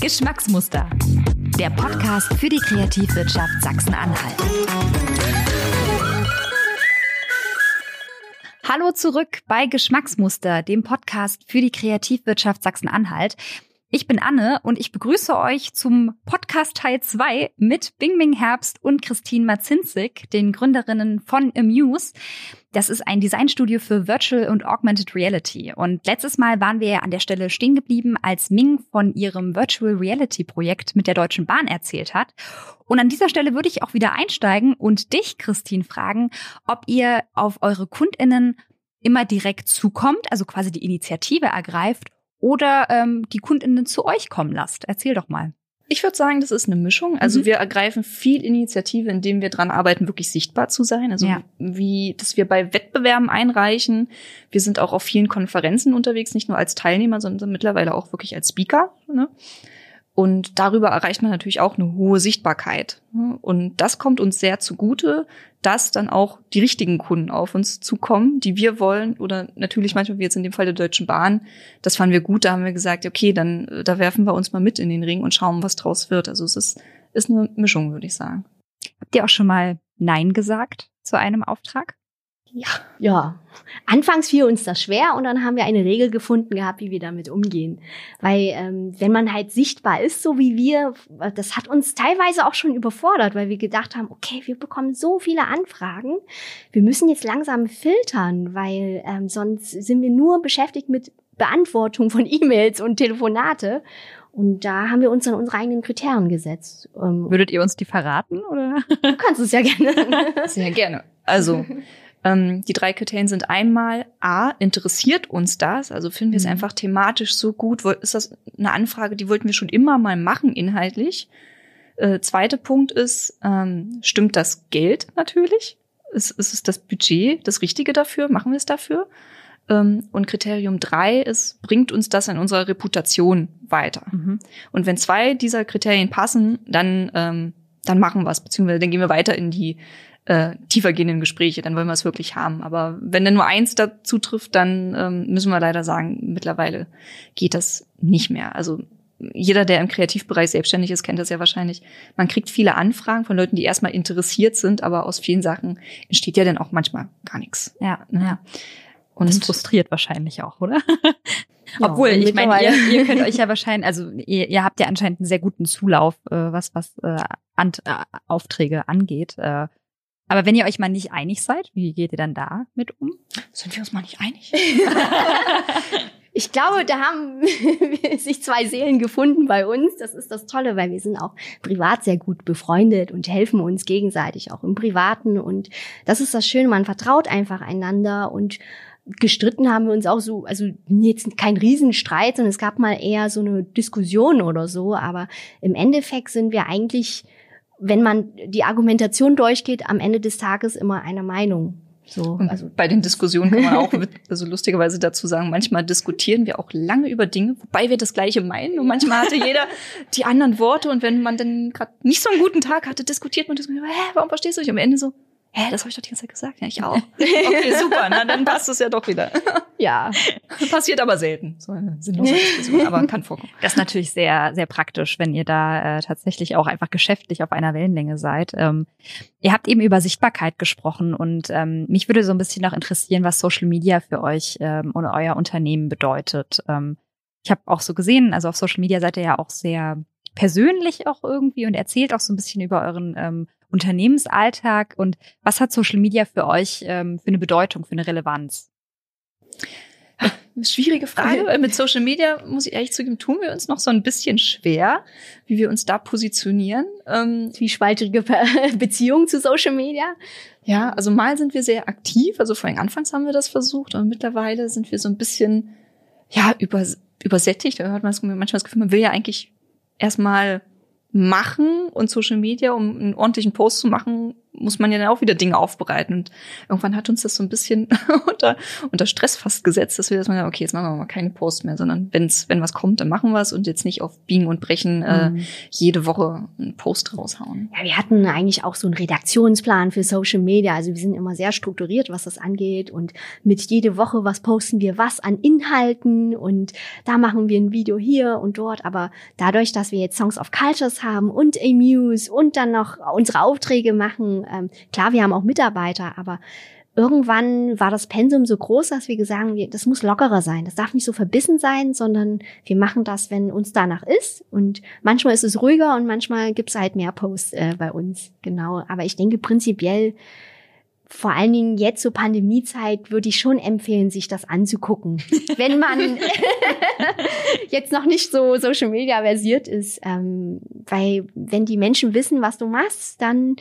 Geschmacksmuster. Der Podcast für die Kreativwirtschaft Sachsen-Anhalt. Hallo zurück bei Geschmacksmuster, dem Podcast für die Kreativwirtschaft Sachsen-Anhalt. Ich bin Anne und ich begrüße euch zum Podcast Teil 2 mit Bing Herbst und Christine Mazinzig, den Gründerinnen von Amuse. Das ist ein Designstudio für Virtual und Augmented Reality. Und letztes Mal waren wir ja an der Stelle stehen geblieben, als Ming von ihrem Virtual Reality Projekt mit der Deutschen Bahn erzählt hat. Und an dieser Stelle würde ich auch wieder einsteigen und dich, Christine, fragen, ob ihr auf eure KundInnen immer direkt zukommt, also quasi die Initiative ergreift oder ähm, die KundInnen zu euch kommen lasst. Erzähl doch mal. Ich würde sagen, das ist eine Mischung. Also mhm. wir ergreifen viel Initiative, indem wir dran arbeiten, wirklich sichtbar zu sein. Also ja. wie, dass wir bei Wettbewerben einreichen. Wir sind auch auf vielen Konferenzen unterwegs, nicht nur als Teilnehmer, sondern mittlerweile auch wirklich als Speaker. Ne? Und darüber erreicht man natürlich auch eine hohe Sichtbarkeit. Und das kommt uns sehr zugute, dass dann auch die richtigen Kunden auf uns zukommen, die wir wollen. Oder natürlich manchmal wie jetzt in dem Fall der Deutschen Bahn. Das fanden wir gut. Da haben wir gesagt, okay, dann äh, da werfen wir uns mal mit in den Ring und schauen, was draus wird. Also es ist, ist eine Mischung, würde ich sagen. Habt ihr auch schon mal Nein gesagt zu einem Auftrag? Ja. Ja. Anfangs fiel uns das schwer und dann haben wir eine Regel gefunden gehabt, wie wir damit umgehen. Weil ähm, wenn man halt sichtbar ist, so wie wir, das hat uns teilweise auch schon überfordert, weil wir gedacht haben, okay, wir bekommen so viele Anfragen, wir müssen jetzt langsam filtern, weil ähm, sonst sind wir nur beschäftigt mit Beantwortung von E-Mails und Telefonate. Und da haben wir uns dann unsere eigenen Kriterien gesetzt. Ähm, Würdet ihr uns die verraten oder? Du kannst es ja gerne. Sehr gerne. Also ähm, die drei Kriterien sind einmal A, interessiert uns das? Also finden wir es mhm. einfach thematisch so gut? Ist das eine Anfrage, die wollten wir schon immer mal machen, inhaltlich? Äh, zweiter Punkt ist, ähm, stimmt das Geld natürlich? Ist, ist es das Budget das Richtige dafür? Machen wir es dafür? Ähm, und Kriterium drei ist, bringt uns das in unserer Reputation weiter? Mhm. Und wenn zwei dieser Kriterien passen, dann, ähm, dann machen wir es, beziehungsweise dann gehen wir weiter in die äh, tiefergehenden Gespräche, dann wollen wir es wirklich haben. Aber wenn dann nur eins dazu trifft, dann ähm, müssen wir leider sagen, mittlerweile geht das nicht mehr. Also jeder, der im Kreativbereich selbstständig ist, kennt das ja wahrscheinlich. Man kriegt viele Anfragen von Leuten, die erstmal interessiert sind, aber aus vielen Sachen entsteht ja dann auch manchmal gar nichts. Ja, ja. Und das frustriert wahrscheinlich auch, oder? Ja, Obwohl, ich meine, ihr, ihr könnt euch ja wahrscheinlich, also ihr, ihr habt ja anscheinend einen sehr guten Zulauf, äh, was was äh, an, äh, Aufträge angeht. Äh, aber wenn ihr euch mal nicht einig seid, wie geht ihr dann da mit um? Sind wir uns mal nicht einig? ich glaube, da haben sich zwei Seelen gefunden bei uns. Das ist das Tolle, weil wir sind auch privat sehr gut befreundet und helfen uns gegenseitig auch im Privaten. Und das ist das Schöne, man vertraut einfach einander und gestritten haben wir uns auch so, also jetzt kein Riesenstreit, sondern es gab mal eher so eine Diskussion oder so, aber im Endeffekt sind wir eigentlich wenn man die Argumentation durchgeht, am Ende des Tages immer eine Meinung. So, also bei den Diskussionen kann man auch also lustigerweise dazu sagen, manchmal diskutieren wir auch lange über Dinge, wobei wir das gleiche meinen und manchmal hatte jeder die anderen Worte und wenn man dann gerade nicht so einen guten Tag hatte, diskutiert man das, hä, warum verstehst du dich? Am Ende so, hä, das habe ich doch die ganze Zeit gesagt. Ja, ich auch. Okay, super, na, dann passt es ja doch wieder. Ja. Passiert aber selten. So eine sinnlose Diskussion, aber kann vorkommen. Das ist natürlich sehr, sehr praktisch, wenn ihr da äh, tatsächlich auch einfach geschäftlich auf einer Wellenlänge seid. Ähm, ihr habt eben über Sichtbarkeit gesprochen und ähm, mich würde so ein bisschen noch interessieren, was Social Media für euch ähm, und euer Unternehmen bedeutet. Ähm, ich habe auch so gesehen, also auf Social Media seid ihr ja auch sehr persönlich auch irgendwie und erzählt auch so ein bisschen über euren ähm, Unternehmensalltag und was hat Social Media für euch ähm, für eine Bedeutung, für eine Relevanz? Schwierige Frage, weil mit Social Media, muss ich ehrlich zugeben, tun wir uns noch so ein bisschen schwer, wie wir uns da positionieren. Ähm, Zwiespaltige Beziehung zu Social Media? Ja, also mal sind wir sehr aktiv, also vor allem anfangs haben wir das versucht und mittlerweile sind wir so ein bisschen, ja, über, übersättigt. Da hört man manchmal das Gefühl, man will ja eigentlich erstmal machen und Social Media, um einen ordentlichen Post zu machen, muss man ja dann auch wieder Dinge aufbereiten. Und irgendwann hat uns das so ein bisschen unter, unter Stress fast gesetzt, dass wir das mal, okay, jetzt machen wir mal keine Posts mehr, sondern wenn's, wenn was kommt, dann machen wir es und jetzt nicht auf Biegen und Brechen äh, mhm. jede Woche einen Post raushauen. Ja, wir hatten eigentlich auch so einen Redaktionsplan für Social Media. Also wir sind immer sehr strukturiert, was das angeht. Und mit jede Woche, was posten wir was an Inhalten und da machen wir ein Video hier und dort. Aber dadurch, dass wir jetzt Songs of Cultures haben und Amuse und dann noch unsere Aufträge machen, ähm, klar, wir haben auch Mitarbeiter, aber irgendwann war das Pensum so groß, dass wir gesagt haben, das muss lockerer sein. Das darf nicht so verbissen sein, sondern wir machen das, wenn uns danach ist. Und manchmal ist es ruhiger und manchmal gibt es halt mehr Posts äh, bei uns. Genau. Aber ich denke prinzipiell, vor allen Dingen jetzt zur Pandemiezeit würde ich schon empfehlen, sich das anzugucken. Wenn man jetzt noch nicht so Social Media versiert ist, ähm, weil wenn die Menschen wissen, was du machst, dann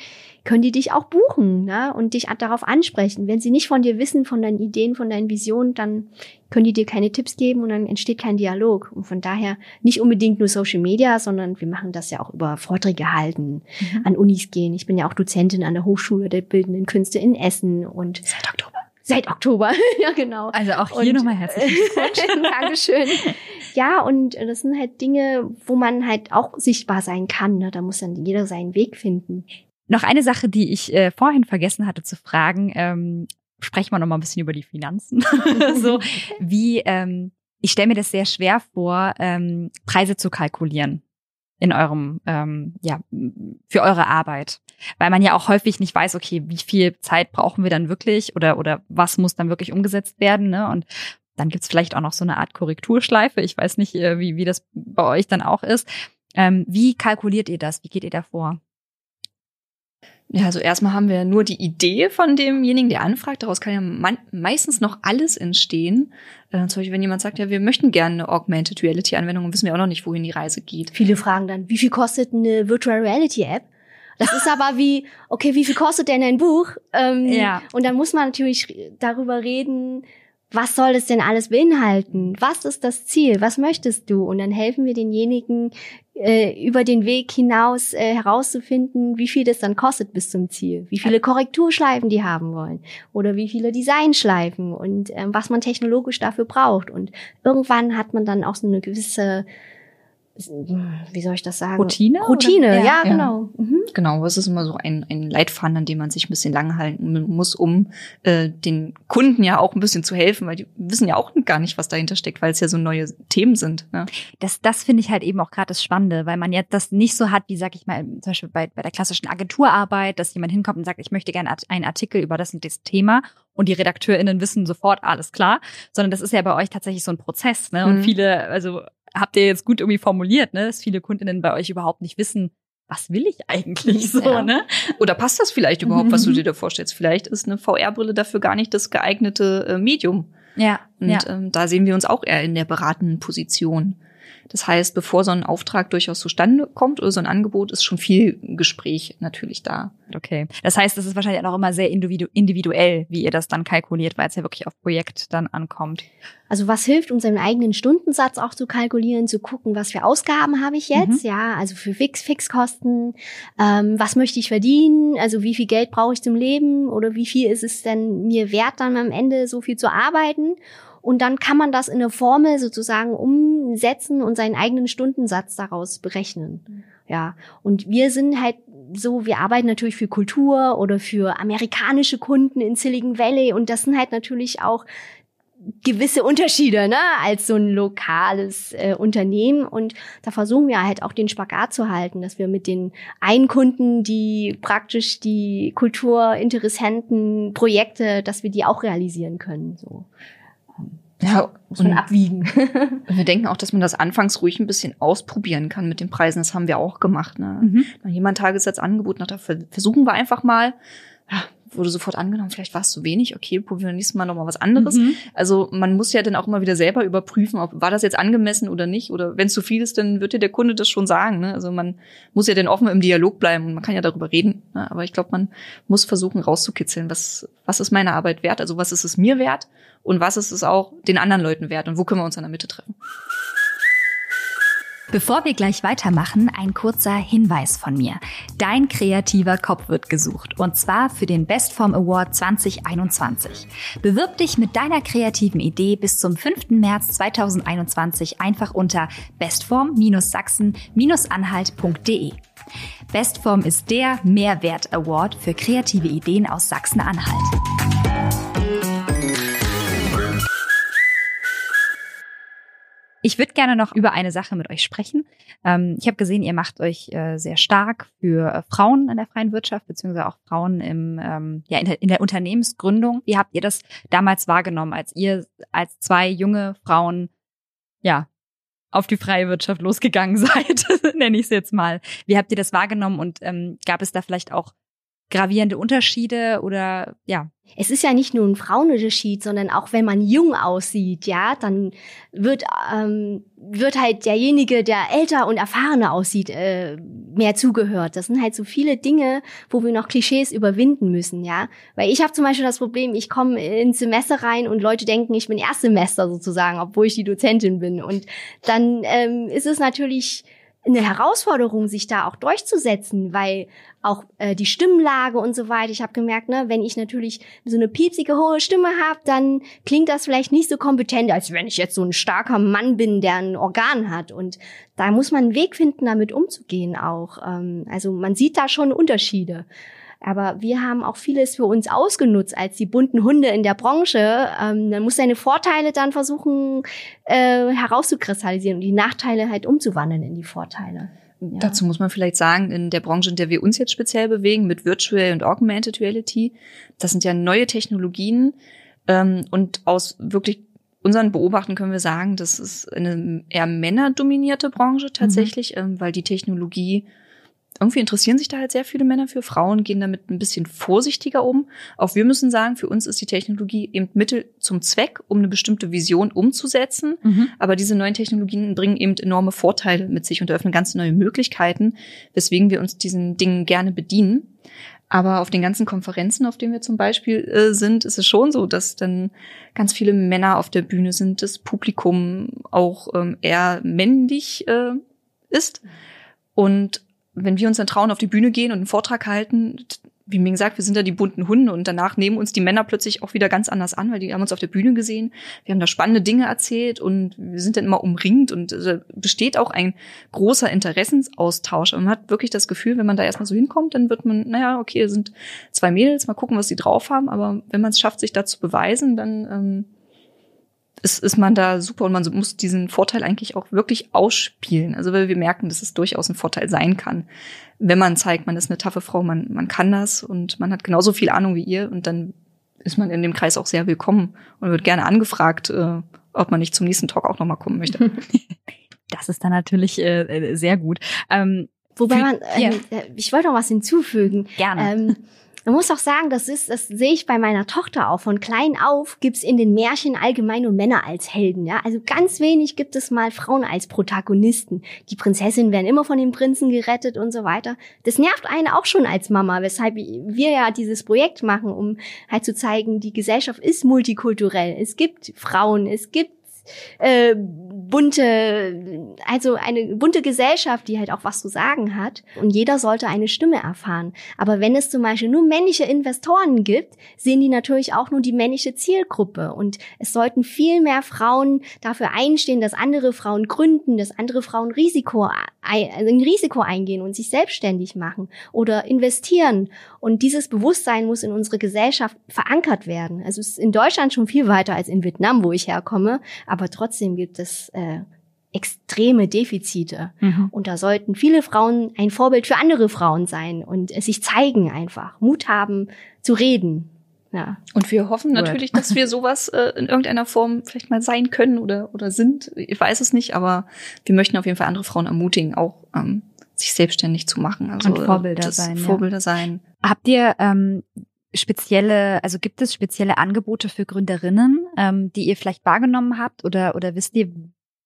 können die dich auch buchen ne? und dich darauf ansprechen. Wenn sie nicht von dir wissen, von deinen Ideen, von deinen Visionen, dann können die dir keine Tipps geben und dann entsteht kein Dialog. Und von daher nicht unbedingt nur Social Media, sondern wir machen das ja auch über Vorträge halten, mhm. an Unis gehen. Ich bin ja auch Dozentin an der Hochschule der Bildenden Künste in Essen und seit Oktober. Seit Oktober, ja genau. Also auch hier nochmal herzlichen Glückwunsch. Dankeschön. Ja, und das sind halt Dinge, wo man halt auch sichtbar sein kann. Ne? Da muss dann jeder seinen Weg finden. Noch eine Sache, die ich äh, vorhin vergessen hatte zu fragen. Ähm, sprechen wir noch mal ein bisschen über die Finanzen. so wie ähm, ich stelle mir das sehr schwer vor, ähm, Preise zu kalkulieren in eurem ähm, ja für eure Arbeit, weil man ja auch häufig nicht weiß, okay, wie viel Zeit brauchen wir dann wirklich oder oder was muss dann wirklich umgesetzt werden, ne? Und dann gibt's vielleicht auch noch so eine Art Korrekturschleife. Ich weiß nicht, äh, wie wie das bei euch dann auch ist. Ähm, wie kalkuliert ihr das? Wie geht ihr da vor? Ja, also erstmal haben wir nur die Idee von demjenigen, der anfragt. Daraus kann ja meistens noch alles entstehen. Äh, zum Beispiel, wenn jemand sagt, ja, wir möchten gerne eine Augmented Reality Anwendung und wissen wir auch noch nicht, wohin die Reise geht. Viele fragen dann, wie viel kostet eine Virtual Reality App? Das ist aber wie, okay, wie viel kostet denn ein Buch? Ähm, ja. Und dann muss man natürlich darüber reden, was soll es denn alles beinhalten? Was ist das Ziel? Was möchtest du? Und dann helfen wir denjenigen äh, über den Weg hinaus äh, herauszufinden, wie viel das dann kostet bis zum Ziel, wie viele Korrekturschleifen die haben wollen oder wie viele Designschleifen und ähm, was man technologisch dafür braucht. Und irgendwann hat man dann auch so eine gewisse wie soll ich das sagen? Routine? Routine, ja, ja, genau. Mhm. Genau, es ist immer so ein, ein Leitfaden, an dem man sich ein bisschen langhalten muss, um äh, den Kunden ja auch ein bisschen zu helfen, weil die wissen ja auch gar nicht, was dahinter steckt, weil es ja so neue Themen sind. Ne? Das, das finde ich halt eben auch gerade das Spannende, weil man jetzt das nicht so hat, wie sag ich mal, zum Beispiel bei, bei der klassischen Agenturarbeit, dass jemand hinkommt und sagt, ich möchte gerne einen Artikel über das und das Thema und die RedakteurInnen wissen sofort, alles klar, sondern das ist ja bei euch tatsächlich so ein Prozess, ne? Und mhm. viele, also habt ihr jetzt gut irgendwie formuliert, ne, dass viele Kundinnen bei euch überhaupt nicht wissen, was will ich eigentlich so, ja. ne? Oder passt das vielleicht überhaupt, was du dir da vorstellst? Vielleicht ist eine VR-Brille dafür gar nicht das geeignete äh, Medium. Ja. Und ja. Ähm, da sehen wir uns auch eher in der beratenden Position. Das heißt, bevor so ein Auftrag durchaus zustande kommt oder so ein Angebot, ist schon viel Gespräch natürlich da. Okay. Das heißt, es ist wahrscheinlich auch immer sehr individuell, wie ihr das dann kalkuliert, weil es ja wirklich auf Projekt dann ankommt. Also was hilft, unseren eigenen Stundensatz auch zu kalkulieren, zu gucken, was für Ausgaben habe ich jetzt, mhm. ja, also für Fix, Fixkosten, ähm, was möchte ich verdienen, also wie viel Geld brauche ich zum Leben oder wie viel ist es denn mir wert, dann am Ende so viel zu arbeiten und dann kann man das in eine Formel sozusagen umsetzen und seinen eigenen Stundensatz daraus berechnen. Mhm. Ja. Und wir sind halt so, wir arbeiten natürlich für Kultur oder für amerikanische Kunden in Silicon Valley und das sind halt natürlich auch gewisse Unterschiede, ne, als so ein lokales äh, Unternehmen. Und da versuchen wir halt auch den Spagat zu halten, dass wir mit den einen Kunden, die praktisch die Kulturinteressenten Projekte, dass wir die auch realisieren können. So. Ja, muss man abwiegen. wir denken auch, dass man das anfangs ruhig ein bisschen ausprobieren kann mit den Preisen. Das haben wir auch gemacht. Ne? Mhm. Jemand Tagessatz Angebot, nach da versuchen wir einfach mal, ja, wurde sofort angenommen, vielleicht war es zu wenig, okay, probieren wir nächstes Mal nochmal was anderes. Mhm. Also man muss ja dann auch immer wieder selber überprüfen, ob war das jetzt angemessen oder nicht. Oder wenn es zu viel ist, dann wird dir der Kunde das schon sagen. Ne? Also man muss ja dann offen im Dialog bleiben und man kann ja darüber reden. Ne? Aber ich glaube, man muss versuchen rauszukitzeln, was, was ist meine Arbeit wert, also was ist es mir wert und was ist es auch den anderen Leuten wert und wo können wir uns in der Mitte treffen. Bevor wir gleich weitermachen, ein kurzer Hinweis von mir. Dein kreativer Kopf wird gesucht und zwar für den Bestform Award 2021. Bewirb dich mit deiner kreativen Idee bis zum 5. März 2021 einfach unter bestform-sachsen-anhalt.de. Bestform ist der Mehrwert Award für kreative Ideen aus Sachsen-Anhalt. Ich würde gerne noch über eine Sache mit euch sprechen. Ähm, ich habe gesehen, ihr macht euch äh, sehr stark für äh, Frauen in der freien Wirtschaft, beziehungsweise auch Frauen im, ähm, ja, in der, in der Unternehmensgründung. Wie habt ihr das damals wahrgenommen, als ihr als zwei junge Frauen, ja, auf die freie Wirtschaft losgegangen seid, nenne ich es jetzt mal. Wie habt ihr das wahrgenommen und ähm, gab es da vielleicht auch gravierende Unterschiede oder ja? Es ist ja nicht nur ein Frauenunterschied, sondern auch wenn man jung aussieht, ja, dann wird ähm, wird halt derjenige, der älter und erfahrener aussieht, äh, mehr zugehört. Das sind halt so viele Dinge, wo wir noch Klischees überwinden müssen, ja. Weil ich habe zum Beispiel das Problem, ich komme ins Semester rein und Leute denken, ich bin Erstsemester sozusagen, obwohl ich die Dozentin bin. Und dann ähm, ist es natürlich eine Herausforderung, sich da auch durchzusetzen, weil auch äh, die Stimmlage und so weiter. Ich habe gemerkt, ne, wenn ich natürlich so eine piepsige hohe Stimme habe, dann klingt das vielleicht nicht so kompetent, als wenn ich jetzt so ein starker Mann bin, der ein Organ hat. Und da muss man einen Weg finden, damit umzugehen auch. Ähm, also man sieht da schon Unterschiede. Aber wir haben auch vieles für uns ausgenutzt als die bunten Hunde in der Branche. Ähm, dann muss seine Vorteile dann versuchen äh, herauszukristallisieren und die Nachteile halt umzuwandeln in die Vorteile. Ja. Dazu muss man vielleicht sagen, in der Branche, in der wir uns jetzt speziell bewegen, mit Virtual und Augmented Reality, das sind ja neue Technologien ähm, und aus wirklich unseren Beobachten können wir sagen, das ist eine eher männerdominierte Branche tatsächlich, mhm. ähm, weil die Technologie irgendwie interessieren sich da halt sehr viele Männer für. Frauen gehen damit ein bisschen vorsichtiger um. Auch wir müssen sagen, für uns ist die Technologie eben Mittel zum Zweck, um eine bestimmte Vision umzusetzen. Mhm. Aber diese neuen Technologien bringen eben enorme Vorteile mit sich und eröffnen ganz neue Möglichkeiten, weswegen wir uns diesen Dingen gerne bedienen. Aber auf den ganzen Konferenzen, auf denen wir zum Beispiel äh, sind, ist es schon so, dass dann ganz viele Männer auf der Bühne sind, das Publikum auch ähm, eher männlich äh, ist. Und wenn wir uns dann trauen, auf die Bühne gehen und einen Vortrag halten, wie mir gesagt, wir sind da die bunten Hunde und danach nehmen uns die Männer plötzlich auch wieder ganz anders an, weil die haben uns auf der Bühne gesehen, wir haben da spannende Dinge erzählt und wir sind dann immer umringt und äh, besteht auch ein großer Interessensaustausch. Und man hat wirklich das Gefühl, wenn man da erstmal so hinkommt, dann wird man, naja, okay, sind zwei Mädels, mal gucken, was die drauf haben, aber wenn man es schafft, sich da zu beweisen, dann ähm, ist, ist man da super und man muss diesen Vorteil eigentlich auch wirklich ausspielen. Also weil wir merken, dass es durchaus ein Vorteil sein kann, wenn man zeigt, man ist eine taffe Frau, man, man kann das und man hat genauso viel Ahnung wie ihr und dann ist man in dem Kreis auch sehr willkommen und wird gerne angefragt, äh, ob man nicht zum nächsten Talk auch nochmal kommen möchte. das ist dann natürlich äh, äh sehr gut. Ähm, Wobei man, ähm, ja. ich wollte noch was hinzufügen. Gerne. Ähm, man muss auch sagen, das ist, das sehe ich bei meiner Tochter auch. Von klein auf gibt's in den Märchen allgemein nur Männer als Helden. Ja, also ganz wenig gibt es mal Frauen als Protagonisten. Die Prinzessinnen werden immer von den Prinzen gerettet und so weiter. Das nervt einen auch schon als Mama, weshalb wir ja dieses Projekt machen, um halt zu zeigen, die Gesellschaft ist multikulturell. Es gibt Frauen, es gibt äh, bunte, also eine bunte Gesellschaft, die halt auch was zu sagen hat. Und jeder sollte eine Stimme erfahren. Aber wenn es zum Beispiel nur männliche Investoren gibt, sehen die natürlich auch nur die männliche Zielgruppe. Und es sollten viel mehr Frauen dafür einstehen, dass andere Frauen gründen, dass andere Frauen Risiko, ein Risiko eingehen und sich selbstständig machen oder investieren. Und dieses Bewusstsein muss in unsere Gesellschaft verankert werden. Also es ist in Deutschland schon viel weiter als in Vietnam, wo ich herkomme. Aber trotzdem gibt es äh, extreme Defizite. Mhm. Und da sollten viele Frauen ein Vorbild für andere Frauen sein und es sich zeigen einfach, Mut haben zu reden. Ja. Und wir hoffen natürlich, dass wir sowas äh, in irgendeiner Form vielleicht mal sein können oder, oder sind. Ich weiß es nicht, aber wir möchten auf jeden Fall andere Frauen ermutigen, auch ähm, sich selbstständig zu machen. Also und Vorbilder sein. Vorbilder ja. sein. Habt ihr ähm, spezielle, also gibt es spezielle Angebote für Gründerinnen, ähm, die ihr vielleicht wahrgenommen habt oder oder wisst ihr,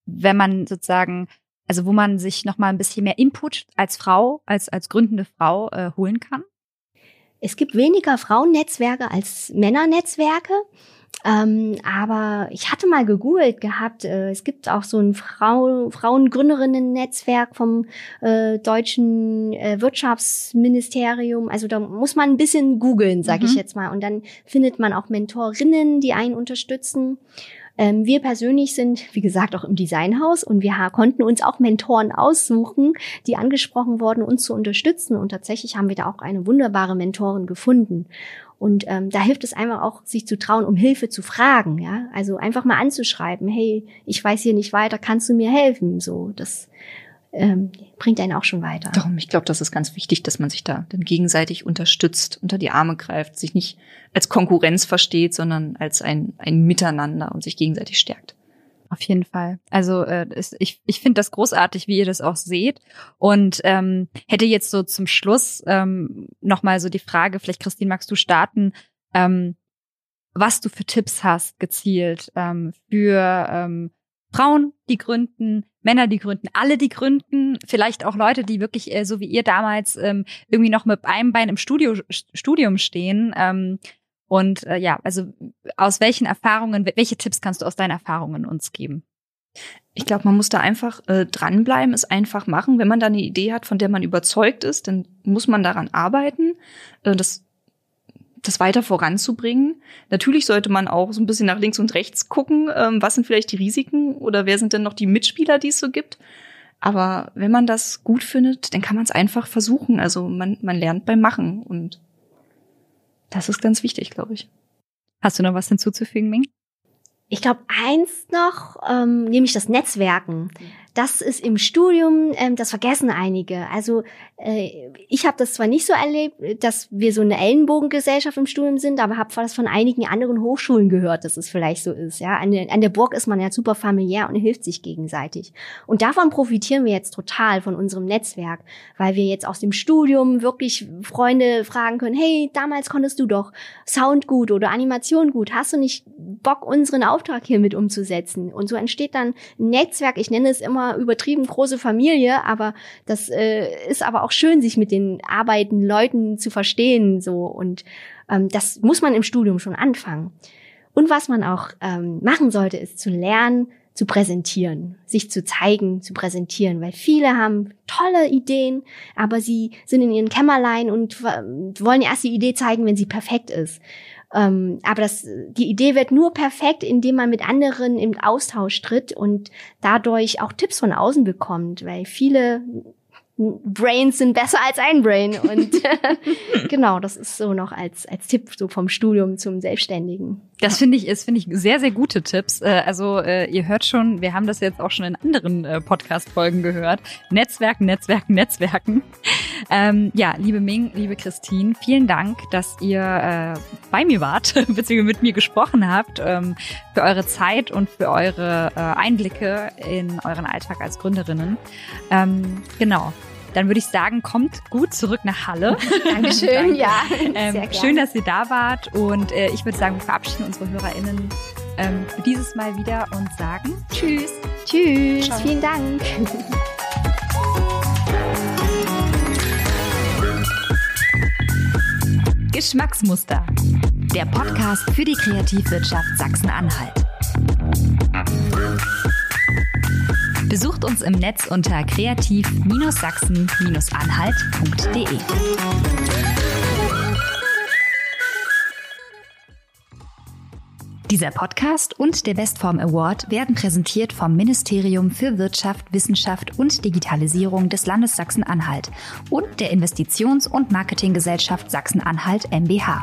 wenn man sozusagen, also wo man sich noch mal ein bisschen mehr Input als Frau, als als gründende Frau äh, holen kann? Es gibt weniger Frauennetzwerke als Männernetzwerke. Ähm, aber ich hatte mal gegoogelt gehabt, äh, es gibt auch so ein Frau, Frauengründerinnen-Netzwerk vom äh, deutschen äh, Wirtschaftsministerium. Also da muss man ein bisschen googeln, sag mhm. ich jetzt mal. Und dann findet man auch Mentorinnen, die einen unterstützen. Ähm, wir persönlich sind, wie gesagt, auch im Designhaus und wir konnten uns auch Mentoren aussuchen, die angesprochen wurden, uns zu unterstützen. Und tatsächlich haben wir da auch eine wunderbare Mentorin gefunden. Und ähm, da hilft es einfach auch, sich zu trauen, um Hilfe zu fragen, ja. Also einfach mal anzuschreiben, hey, ich weiß hier nicht weiter, kannst du mir helfen? So, das ähm, bringt einen auch schon weiter. Darum, ich glaube, das ist ganz wichtig, dass man sich da dann gegenseitig unterstützt, unter die Arme greift, sich nicht als Konkurrenz versteht, sondern als ein, ein Miteinander und sich gegenseitig stärkt. Auf jeden Fall. Also äh, ist, ich, ich finde das großartig, wie ihr das auch seht. Und ähm, hätte jetzt so zum Schluss ähm, nochmal so die Frage, vielleicht Christine, magst du starten, ähm, was du für Tipps hast gezielt ähm, für ähm, Frauen, die gründen, Männer, die gründen, alle, die gründen, vielleicht auch Leute, die wirklich äh, so wie ihr damals ähm, irgendwie noch mit einem Bein im Studio, Studium stehen. Ähm, und äh, ja, also aus welchen Erfahrungen, welche Tipps kannst du aus deinen Erfahrungen uns geben? Ich glaube, man muss da einfach äh, dranbleiben, es einfach machen. Wenn man da eine Idee hat, von der man überzeugt ist, dann muss man daran arbeiten. Äh, das das weiter voranzubringen. Natürlich sollte man auch so ein bisschen nach links und rechts gucken, ähm, was sind vielleicht die Risiken oder wer sind denn noch die Mitspieler, die es so gibt. Aber wenn man das gut findet, dann kann man es einfach versuchen. Also man, man lernt beim Machen und das ist ganz wichtig, glaube ich. Hast du noch was hinzuzufügen, Ming? Ich glaube, eins noch, ähm, nämlich das Netzwerken. Das ist im Studium, ähm, das vergessen einige. Also äh, ich habe das zwar nicht so erlebt, dass wir so eine Ellenbogengesellschaft im Studium sind, aber habe das von einigen anderen Hochschulen gehört, dass es vielleicht so ist. Ja, an der, an der Burg ist man ja super familiär und hilft sich gegenseitig. Und davon profitieren wir jetzt total von unserem Netzwerk, weil wir jetzt aus dem Studium wirklich Freunde fragen können: Hey, damals konntest du doch Sound gut oder Animation gut. Hast du nicht Bock, unseren Auftrag hier mit umzusetzen? Und so entsteht dann ein Netzwerk. Ich nenne es immer immer übertrieben große Familie, aber das äh, ist aber auch schön, sich mit den arbeitenden Leuten zu verstehen, so und ähm, das muss man im Studium schon anfangen. Und was man auch ähm, machen sollte, ist zu lernen, zu präsentieren, sich zu zeigen, zu präsentieren, weil viele haben tolle Ideen, aber sie sind in ihren Kämmerlein und wollen erst die Idee zeigen, wenn sie perfekt ist. Ähm, aber das, die Idee wird nur perfekt, indem man mit anderen im Austausch tritt und dadurch auch Tipps von außen bekommt, weil viele Brains sind besser als ein Brain. Und genau, das ist so noch als, als Tipp so vom Studium zum Selbstständigen. Das finde ich, ist, finde ich, sehr, sehr gute Tipps. Äh, also, äh, ihr hört schon, wir haben das jetzt auch schon in anderen äh, Podcast-Folgen gehört. Netzwerken, Netzwerken, Netzwerken. Ähm, ja, liebe Ming, liebe Christine, vielen Dank, dass ihr äh, bei mir wart, beziehungsweise mit mir gesprochen habt, ähm, für eure Zeit und für eure äh, Einblicke in euren Alltag als Gründerinnen. Ähm, genau. Dann würde ich sagen, kommt gut zurück nach Halle. Dankeschön, Danke. ja. Ähm, schön, dass ihr da wart. Und äh, ich würde sagen, wir verabschieden unsere HörerInnen ähm, für dieses Mal wieder und sagen Tschüss. Tschüss. Ciao. Vielen Dank. Geschmacksmuster. Der Podcast für die Kreativwirtschaft Sachsen-Anhalt. Besucht uns im Netz unter kreativ-sachsen-anhalt.de. Dieser Podcast und der Bestform Award werden präsentiert vom Ministerium für Wirtschaft, Wissenschaft und Digitalisierung des Landes Sachsen-Anhalt und der Investitions- und Marketinggesellschaft Sachsen-Anhalt MBH.